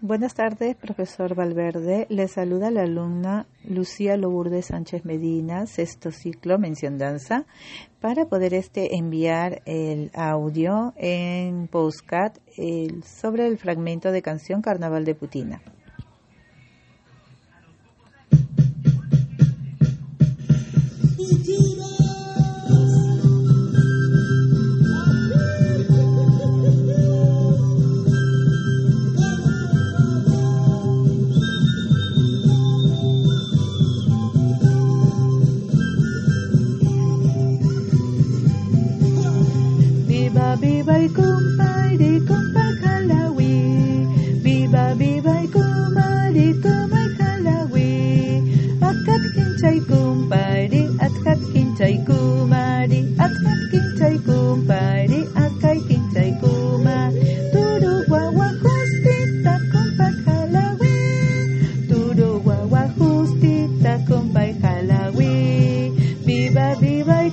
Buenas tardes, profesor Valverde. Le saluda la alumna Lucía Lourdes Sánchez Medina, sexto ciclo, mención danza, para poder este enviar el audio en postcat sobre el fragmento de canción Carnaval de Putina. bibai kumpai di kumpai kalawi biba bibai kuma di kumai kalawi akat kincai kumpai di akat kincai kuma di akat kincai kumpai di akai kincai kuma tudu wawa husti tak kumpai kalawi tudu wawa husti tak kumpai kalawi biba bibai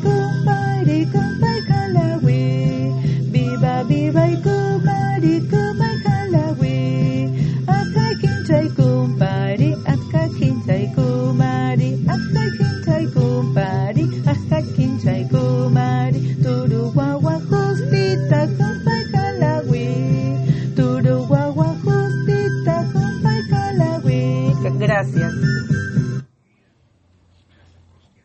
Si y baila la Wii, y quince ay cumpari, apaga quince y cumari, apaga quince ay cumpari, tú tú guagua justita con baila la guagua justita con baila la Gracias.